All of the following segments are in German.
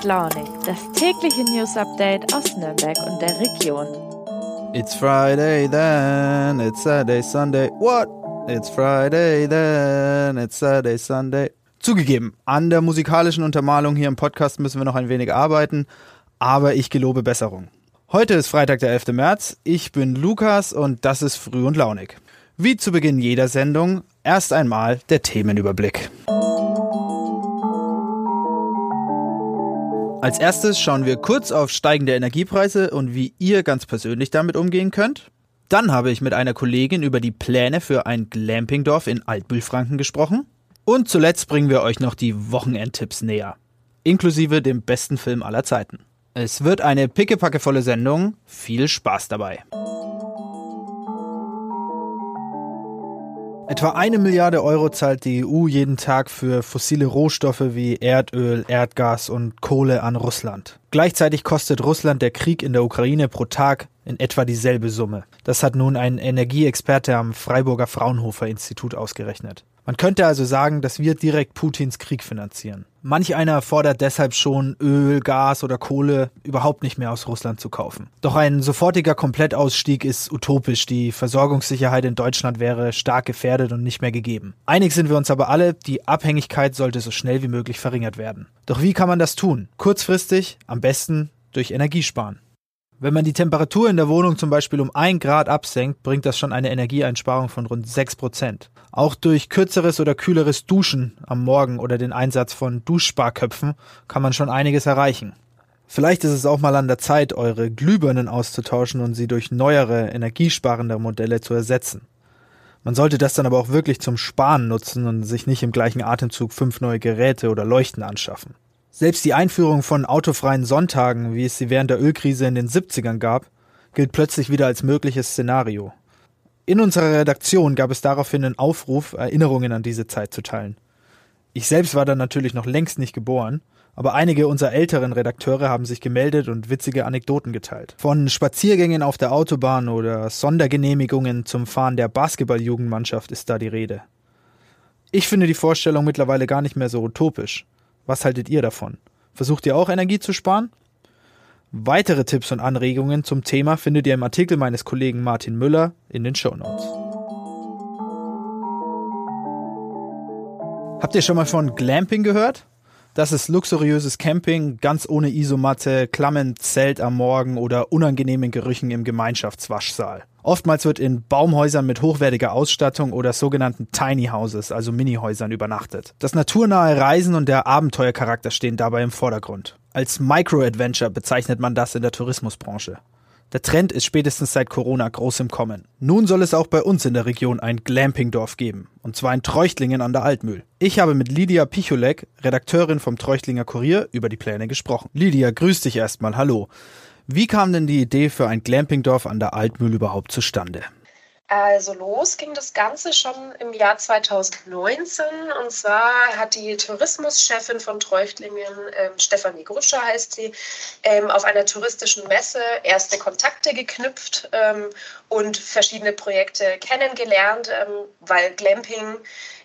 und Launig, das tägliche News Update aus Nürnberg und der Region. It's Friday then, it's Saturday, Sunday. What? It's Friday then, it's Saturday, Sunday. Zugegeben, an der musikalischen Untermalung hier im Podcast müssen wir noch ein wenig arbeiten, aber ich gelobe Besserung. Heute ist Freitag, der 11. März. Ich bin Lukas und das ist Früh und Launig. Wie zu Beginn jeder Sendung, erst einmal der Themenüberblick. Als erstes schauen wir kurz auf steigende Energiepreise und wie ihr ganz persönlich damit umgehen könnt. Dann habe ich mit einer Kollegin über die Pläne für ein Glampingdorf in Altbühlfranken gesprochen. Und zuletzt bringen wir euch noch die Wochenendtipps näher. Inklusive dem besten Film aller Zeiten. Es wird eine pickepackevolle Sendung. Viel Spaß dabei. Etwa eine Milliarde Euro zahlt die EU jeden Tag für fossile Rohstoffe wie Erdöl, Erdgas und Kohle an Russland. Gleichzeitig kostet Russland der Krieg in der Ukraine pro Tag in etwa dieselbe Summe. Das hat nun ein Energieexperte am Freiburger Fraunhofer Institut ausgerechnet. Man könnte also sagen, dass wir direkt Putins Krieg finanzieren. Manch einer fordert deshalb schon, Öl, Gas oder Kohle überhaupt nicht mehr aus Russland zu kaufen. Doch ein sofortiger Komplettausstieg ist utopisch. Die Versorgungssicherheit in Deutschland wäre stark gefährdet und nicht mehr gegeben. Einig sind wir uns aber alle, die Abhängigkeit sollte so schnell wie möglich verringert werden. Doch wie kann man das tun? Kurzfristig, am besten durch Energiesparen. Wenn man die Temperatur in der Wohnung zum Beispiel um ein Grad absenkt, bringt das schon eine Energieeinsparung von rund sechs Prozent. Auch durch kürzeres oder kühleres Duschen am Morgen oder den Einsatz von Duschsparköpfen kann man schon einiges erreichen. Vielleicht ist es auch mal an der Zeit, eure Glühbirnen auszutauschen und sie durch neuere, energiesparende Modelle zu ersetzen. Man sollte das dann aber auch wirklich zum Sparen nutzen und sich nicht im gleichen Atemzug fünf neue Geräte oder Leuchten anschaffen. Selbst die Einführung von autofreien Sonntagen, wie es sie während der Ölkrise in den 70ern gab, gilt plötzlich wieder als mögliches Szenario. In unserer Redaktion gab es daraufhin einen Aufruf, Erinnerungen an diese Zeit zu teilen. Ich selbst war dann natürlich noch längst nicht geboren, aber einige unserer älteren Redakteure haben sich gemeldet und witzige Anekdoten geteilt. Von Spaziergängen auf der Autobahn oder Sondergenehmigungen zum Fahren der Basketballjugendmannschaft ist da die Rede. Ich finde die Vorstellung mittlerweile gar nicht mehr so utopisch. Was haltet ihr davon? Versucht ihr auch Energie zu sparen? Weitere Tipps und Anregungen zum Thema findet ihr im Artikel meines Kollegen Martin Müller in den Show Notes. Habt ihr schon mal von Glamping gehört? Das ist luxuriöses Camping, ganz ohne Isomatte, klammen Zelt am Morgen oder unangenehmen Gerüchen im Gemeinschaftswaschsaal. Oftmals wird in Baumhäusern mit hochwertiger Ausstattung oder sogenannten Tiny Houses, also Minihäusern, übernachtet. Das naturnahe Reisen und der Abenteuercharakter stehen dabei im Vordergrund. Als Micro-Adventure bezeichnet man das in der Tourismusbranche. Der Trend ist spätestens seit Corona groß im Kommen. Nun soll es auch bei uns in der Region ein Glampingdorf geben. Und zwar in Treuchtlingen an der Altmühl. Ich habe mit Lydia Picholek, Redakteurin vom Treuchtlinger Kurier, über die Pläne gesprochen. Lydia, grüß dich erstmal. Hallo. Wie kam denn die Idee für ein Glampingdorf an der Altmühl überhaupt zustande? Also los ging das Ganze schon im Jahr 2019 und zwar hat die Tourismuschefin von Treuchtlingen, ähm, Stefanie Gruscher heißt sie, ähm, auf einer touristischen Messe erste Kontakte geknüpft ähm, und verschiedene Projekte kennengelernt, ähm, weil Glamping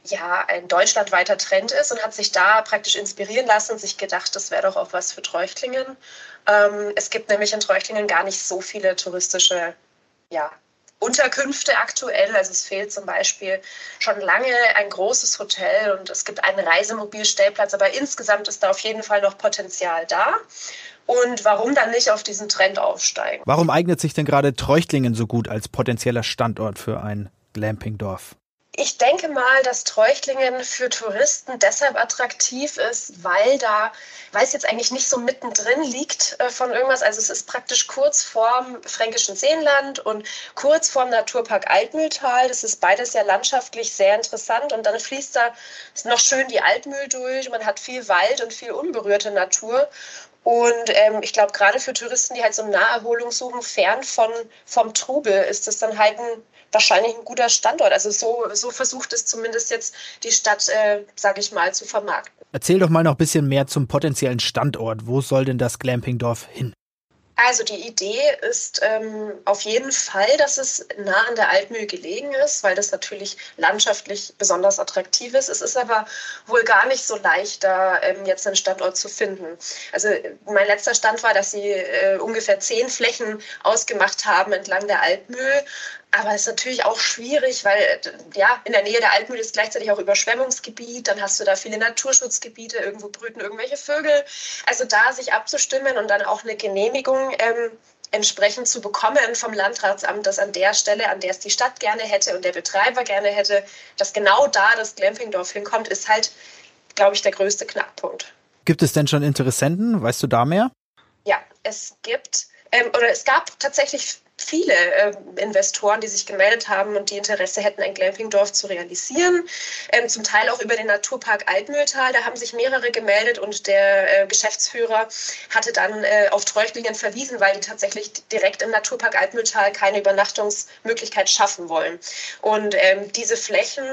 ja ein deutschlandweiter Trend ist und hat sich da praktisch inspirieren lassen und sich gedacht, das wäre doch auch was für Treuchtlingen. Ähm, es gibt nämlich in Treuchtlingen gar nicht so viele touristische ja, Unterkünfte aktuell. Also es fehlt zum Beispiel schon lange ein großes Hotel und es gibt einen Reisemobilstellplatz, aber insgesamt ist da auf jeden Fall noch Potenzial da. Und warum dann nicht auf diesen Trend aufsteigen? Warum eignet sich denn gerade Treuchtlingen so gut als potenzieller Standort für ein Glampingdorf? Ich denke mal, dass Treuchtlingen für Touristen deshalb attraktiv ist, weil da, weil es jetzt eigentlich nicht so mittendrin liegt äh, von irgendwas. Also es ist praktisch kurz vorm Fränkischen Seenland und kurz vorm Naturpark Altmühltal. Das ist beides ja landschaftlich sehr interessant und dann fließt da noch schön die Altmühl durch. Man hat viel Wald und viel unberührte Natur. Und ähm, ich glaube, gerade für Touristen, die halt so Naherholung suchen, fern von, vom Trubel, ist das dann halt ein wahrscheinlich ein guter Standort. Also so, so versucht es zumindest jetzt die Stadt, äh, sage ich mal, zu vermarkten. Erzähl doch mal noch ein bisschen mehr zum potenziellen Standort. Wo soll denn das Glampingdorf hin? Also die Idee ist ähm, auf jeden Fall, dass es nah an der Altmühl gelegen ist, weil das natürlich landschaftlich besonders attraktiv ist. Es ist aber wohl gar nicht so leicht, da ähm, jetzt einen Standort zu finden. Also mein letzter Stand war, dass sie äh, ungefähr zehn Flächen ausgemacht haben entlang der Altmühl. Aber es ist natürlich auch schwierig, weil ja, in der Nähe der Altmühl ist gleichzeitig auch Überschwemmungsgebiet. Dann hast du da viele Naturschutzgebiete, irgendwo brüten irgendwelche Vögel. Also da sich abzustimmen und dann auch eine Genehmigung ähm, entsprechend zu bekommen vom Landratsamt, dass an der Stelle, an der es die Stadt gerne hätte und der Betreiber gerne hätte, dass genau da das Glampingdorf hinkommt, ist halt, glaube ich, der größte Knackpunkt. Gibt es denn schon Interessenten? Weißt du da mehr? Ja, es gibt ähm, oder es gab tatsächlich viele äh, Investoren, die sich gemeldet haben und die Interesse hätten, ein Glampingdorf zu realisieren. Ähm, zum Teil auch über den Naturpark Altmühltal. Da haben sich mehrere gemeldet und der äh, Geschäftsführer hatte dann äh, auf Treuchtlingen verwiesen, weil die tatsächlich direkt im Naturpark Altmühltal keine Übernachtungsmöglichkeit schaffen wollen. Und ähm, diese Flächen,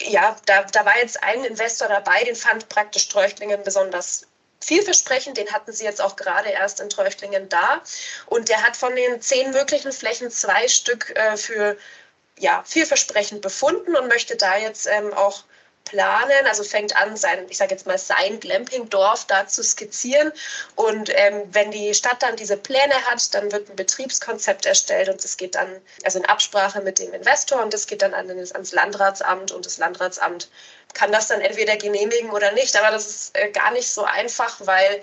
ja, da, da war jetzt ein Investor dabei, den fand praktisch Treuchtlingen besonders vielversprechend. Den hatten sie jetzt auch gerade erst in Treuchtlingen da. Und der hat von den zehn möglichen Flächen zwei Stück äh, für ja, vielversprechend befunden und möchte da jetzt ähm, auch planen, also fängt an, sein, ich sage jetzt mal, sein Glampingdorf da zu skizzieren. Und ähm, wenn die Stadt dann diese Pläne hat, dann wird ein Betriebskonzept erstellt und das geht dann, also in Absprache mit dem Investor und das geht dann an, ans Landratsamt und das Landratsamt kann das dann entweder genehmigen oder nicht. Aber das ist äh, gar nicht so einfach, weil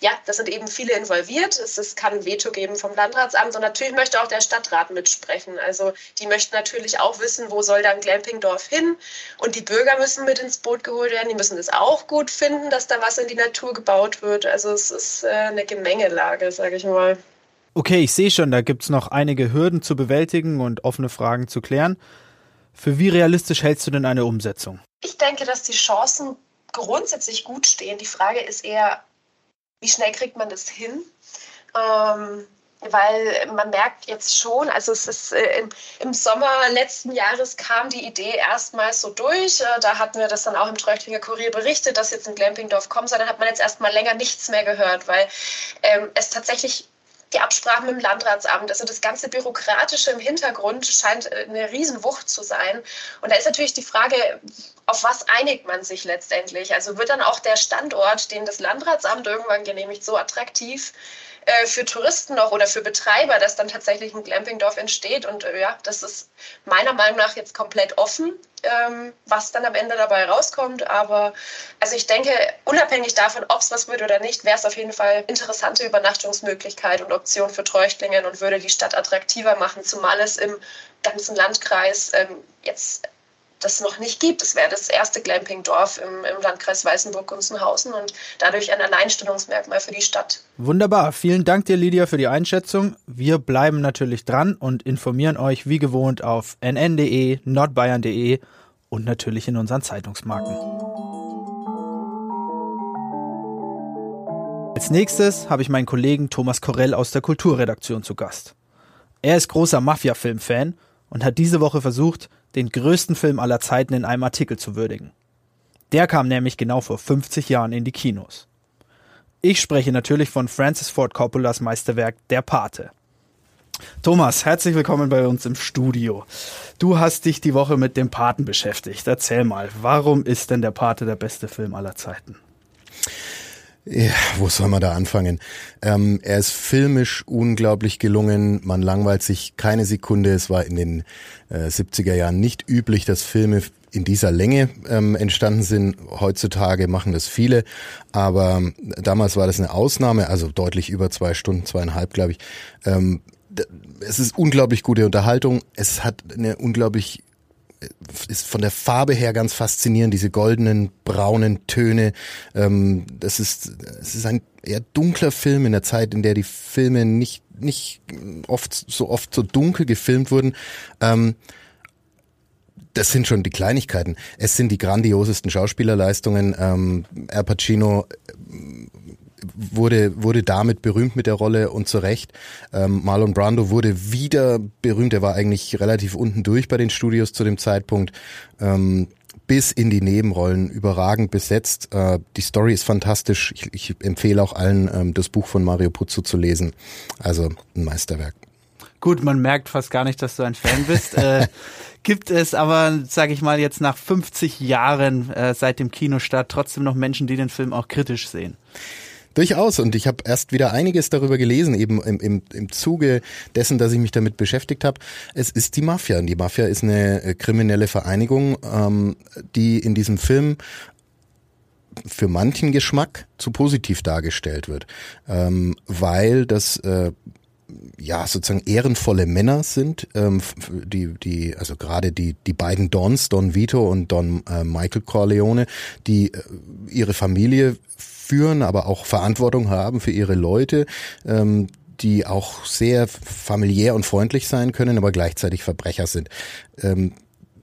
ja, das sind eben viele involviert. Es, es kann ein Veto geben vom Landratsamt und natürlich möchte auch der Stadtrat mitsprechen. Also die möchten natürlich auch wissen, wo soll dann Glampingdorf hin und die Bürger müssen mit ins Boot geholt werden. Die müssen es auch gut finden, dass da was in die Natur gebaut wird. Also es ist äh, eine Gemengelage, sage ich mal. Okay, ich sehe schon, da gibt es noch einige Hürden zu bewältigen und offene Fragen zu klären. Für wie realistisch hältst du denn eine Umsetzung? Ich denke, dass die Chancen grundsätzlich gut stehen. Die Frage ist eher, wie schnell kriegt man das hin? Ähm, weil man merkt jetzt schon, also es ist äh, im, Sommer letzten Jahres kam die Idee erstmals so durch. Äh, da hatten wir das dann auch im Treutlinger Kurier berichtet, dass jetzt ein Glampingdorf kommen soll. Dann hat man jetzt erstmal länger nichts mehr gehört, weil ähm, es tatsächlich die Absprachen mit dem Landratsamt, also das ganze Bürokratische im Hintergrund scheint äh, eine Riesenwucht zu sein. Und da ist natürlich die Frage, auf was einigt man sich letztendlich? Also wird dann auch der Standort, den das Landratsamt irgendwann genehmigt, so attraktiv, äh, für Touristen noch oder für Betreiber, dass dann tatsächlich ein Glampingdorf entsteht. Und äh, ja, das ist meiner Meinung nach jetzt komplett offen, ähm, was dann am Ende dabei rauskommt. Aber also ich denke, unabhängig davon, ob es was wird oder nicht, wäre es auf jeden Fall interessante Übernachtungsmöglichkeit und Option für Treuchtlingen und würde die Stadt attraktiver machen, zumal es im ganzen Landkreis ähm, jetzt das noch nicht gibt. Es wäre das erste Glamping-Dorf im, im Landkreis Weißenburg-Gunzenhausen und dadurch ein Alleinstellungsmerkmal für die Stadt. Wunderbar. Vielen Dank dir, Lydia, für die Einschätzung. Wir bleiben natürlich dran und informieren euch wie gewohnt auf nn.de, nordbayern.de und natürlich in unseren Zeitungsmarken. Als nächstes habe ich meinen Kollegen Thomas Korell aus der Kulturredaktion zu Gast. Er ist großer Mafia-Film-Fan und hat diese Woche versucht, den größten Film aller Zeiten in einem Artikel zu würdigen. Der kam nämlich genau vor 50 Jahren in die Kinos. Ich spreche natürlich von Francis Ford Coppolas Meisterwerk Der Pate. Thomas, herzlich willkommen bei uns im Studio. Du hast dich die Woche mit dem Paten beschäftigt. Erzähl mal, warum ist denn Der Pate der beste Film aller Zeiten? Ja, wo soll man da anfangen? Ähm, er ist filmisch unglaublich gelungen. Man langweilt sich keine Sekunde. Es war in den äh, 70er Jahren nicht üblich, dass Filme in dieser Länge ähm, entstanden sind. Heutzutage machen das viele, aber damals war das eine Ausnahme, also deutlich über zwei Stunden, zweieinhalb, glaube ich. Ähm, es ist unglaublich gute Unterhaltung. Es hat eine unglaublich ist von der Farbe her ganz faszinierend, diese goldenen, braunen Töne. Ähm, das ist, es ist ein eher dunkler Film in der Zeit, in der die Filme nicht, nicht oft so oft so dunkel gefilmt wurden. Ähm, das sind schon die Kleinigkeiten. Es sind die grandiosesten Schauspielerleistungen. Ähm, Al Pacino wurde, wurde damit berühmt mit der Rolle und zu Recht. Ähm, Marlon Brando wurde wieder berühmt. Er war eigentlich relativ unten durch bei den Studios zu dem Zeitpunkt. Ähm, bis in die Nebenrollen überragend besetzt. Äh, die Story ist fantastisch. Ich, ich empfehle auch allen, ähm, das Buch von Mario Puzo zu lesen. Also ein Meisterwerk. Gut, man merkt fast gar nicht, dass du ein Fan bist. äh, gibt es aber, sage ich mal, jetzt nach 50 Jahren äh, seit dem Kinostart trotzdem noch Menschen, die den Film auch kritisch sehen? Durchaus. Und ich habe erst wieder einiges darüber gelesen, eben im, im, im Zuge dessen, dass ich mich damit beschäftigt habe. Es ist die Mafia. Und die Mafia ist eine äh, kriminelle Vereinigung, ähm, die in diesem Film für manchen Geschmack zu positiv dargestellt wird, ähm, weil das äh, ja sozusagen ehrenvolle Männer sind, ähm, die die also gerade die die beiden Dons, Don Vito und Don äh, Michael Corleone, die äh, ihre Familie führen, aber auch Verantwortung haben für ihre Leute, ähm, die auch sehr familiär und freundlich sein können, aber gleichzeitig Verbrecher sind. Ähm,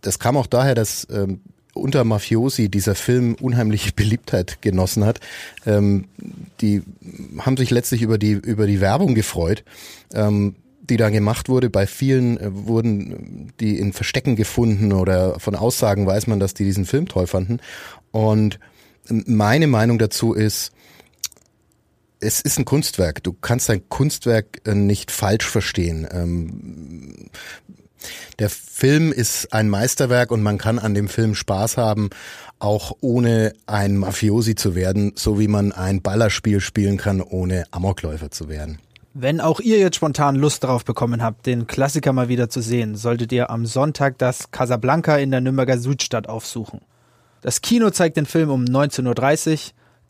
das kam auch daher, dass ähm, unter Mafiosi dieser Film unheimliche Beliebtheit genossen hat. Ähm, die haben sich letztlich über die über die Werbung gefreut. Die da gemacht wurde. Bei vielen äh, wurden die in Verstecken gefunden oder von Aussagen weiß man, dass die diesen Film toll fanden. Und meine Meinung dazu ist, es ist ein Kunstwerk. Du kannst ein Kunstwerk äh, nicht falsch verstehen. Ähm, der Film ist ein Meisterwerk und man kann an dem Film Spaß haben, auch ohne ein Mafiosi zu werden, so wie man ein Ballerspiel spielen kann, ohne Amokläufer zu werden. Wenn auch ihr jetzt spontan Lust darauf bekommen habt, den Klassiker mal wieder zu sehen, solltet ihr am Sonntag das Casablanca in der Nürnberger Südstadt aufsuchen. Das Kino zeigt den Film um 19.30 Uhr.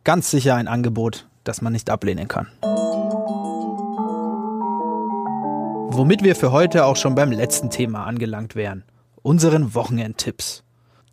Ganz sicher ein Angebot, das man nicht ablehnen kann. Womit wir für heute auch schon beim letzten Thema angelangt wären. Unseren Wochenendtipps.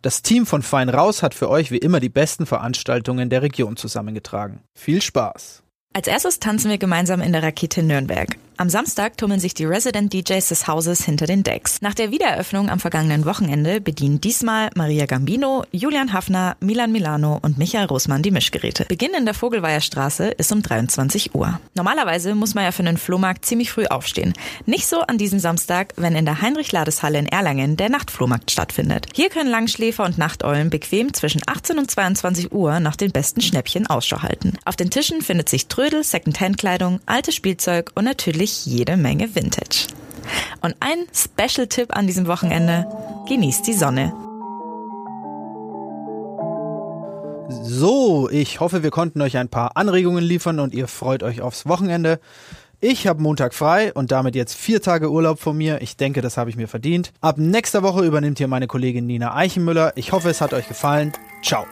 Das Team von Fein Raus hat für euch wie immer die besten Veranstaltungen der Region zusammengetragen. Viel Spaß! Als erstes tanzen wir gemeinsam in der Rakete Nürnberg. Am Samstag tummeln sich die Resident DJs des Hauses hinter den Decks. Nach der Wiedereröffnung am vergangenen Wochenende bedienen diesmal Maria Gambino, Julian Hafner, Milan Milano und Michael Rosmann die Mischgeräte. Beginn in der Vogelweiher Straße ist um 23 Uhr. Normalerweise muss man ja für einen Flohmarkt ziemlich früh aufstehen. Nicht so an diesem Samstag, wenn in der Heinrich-Lades-Halle in Erlangen der Nachtflohmarkt stattfindet. Hier können Langschläfer und Nachteulen bequem zwischen 18 und 22 Uhr nach den besten Schnäppchen Ausschau halten. Auf den Tischen findet sich Trödel, Second-Hand-Kleidung, altes Spielzeug und natürlich natürlich jede Menge Vintage. Und ein Special-Tipp an diesem Wochenende, genießt die Sonne. So, ich hoffe, wir konnten euch ein paar Anregungen liefern und ihr freut euch aufs Wochenende. Ich habe Montag frei und damit jetzt vier Tage Urlaub von mir. Ich denke, das habe ich mir verdient. Ab nächster Woche übernimmt hier meine Kollegin Nina Eichenmüller. Ich hoffe, es hat euch gefallen. Ciao.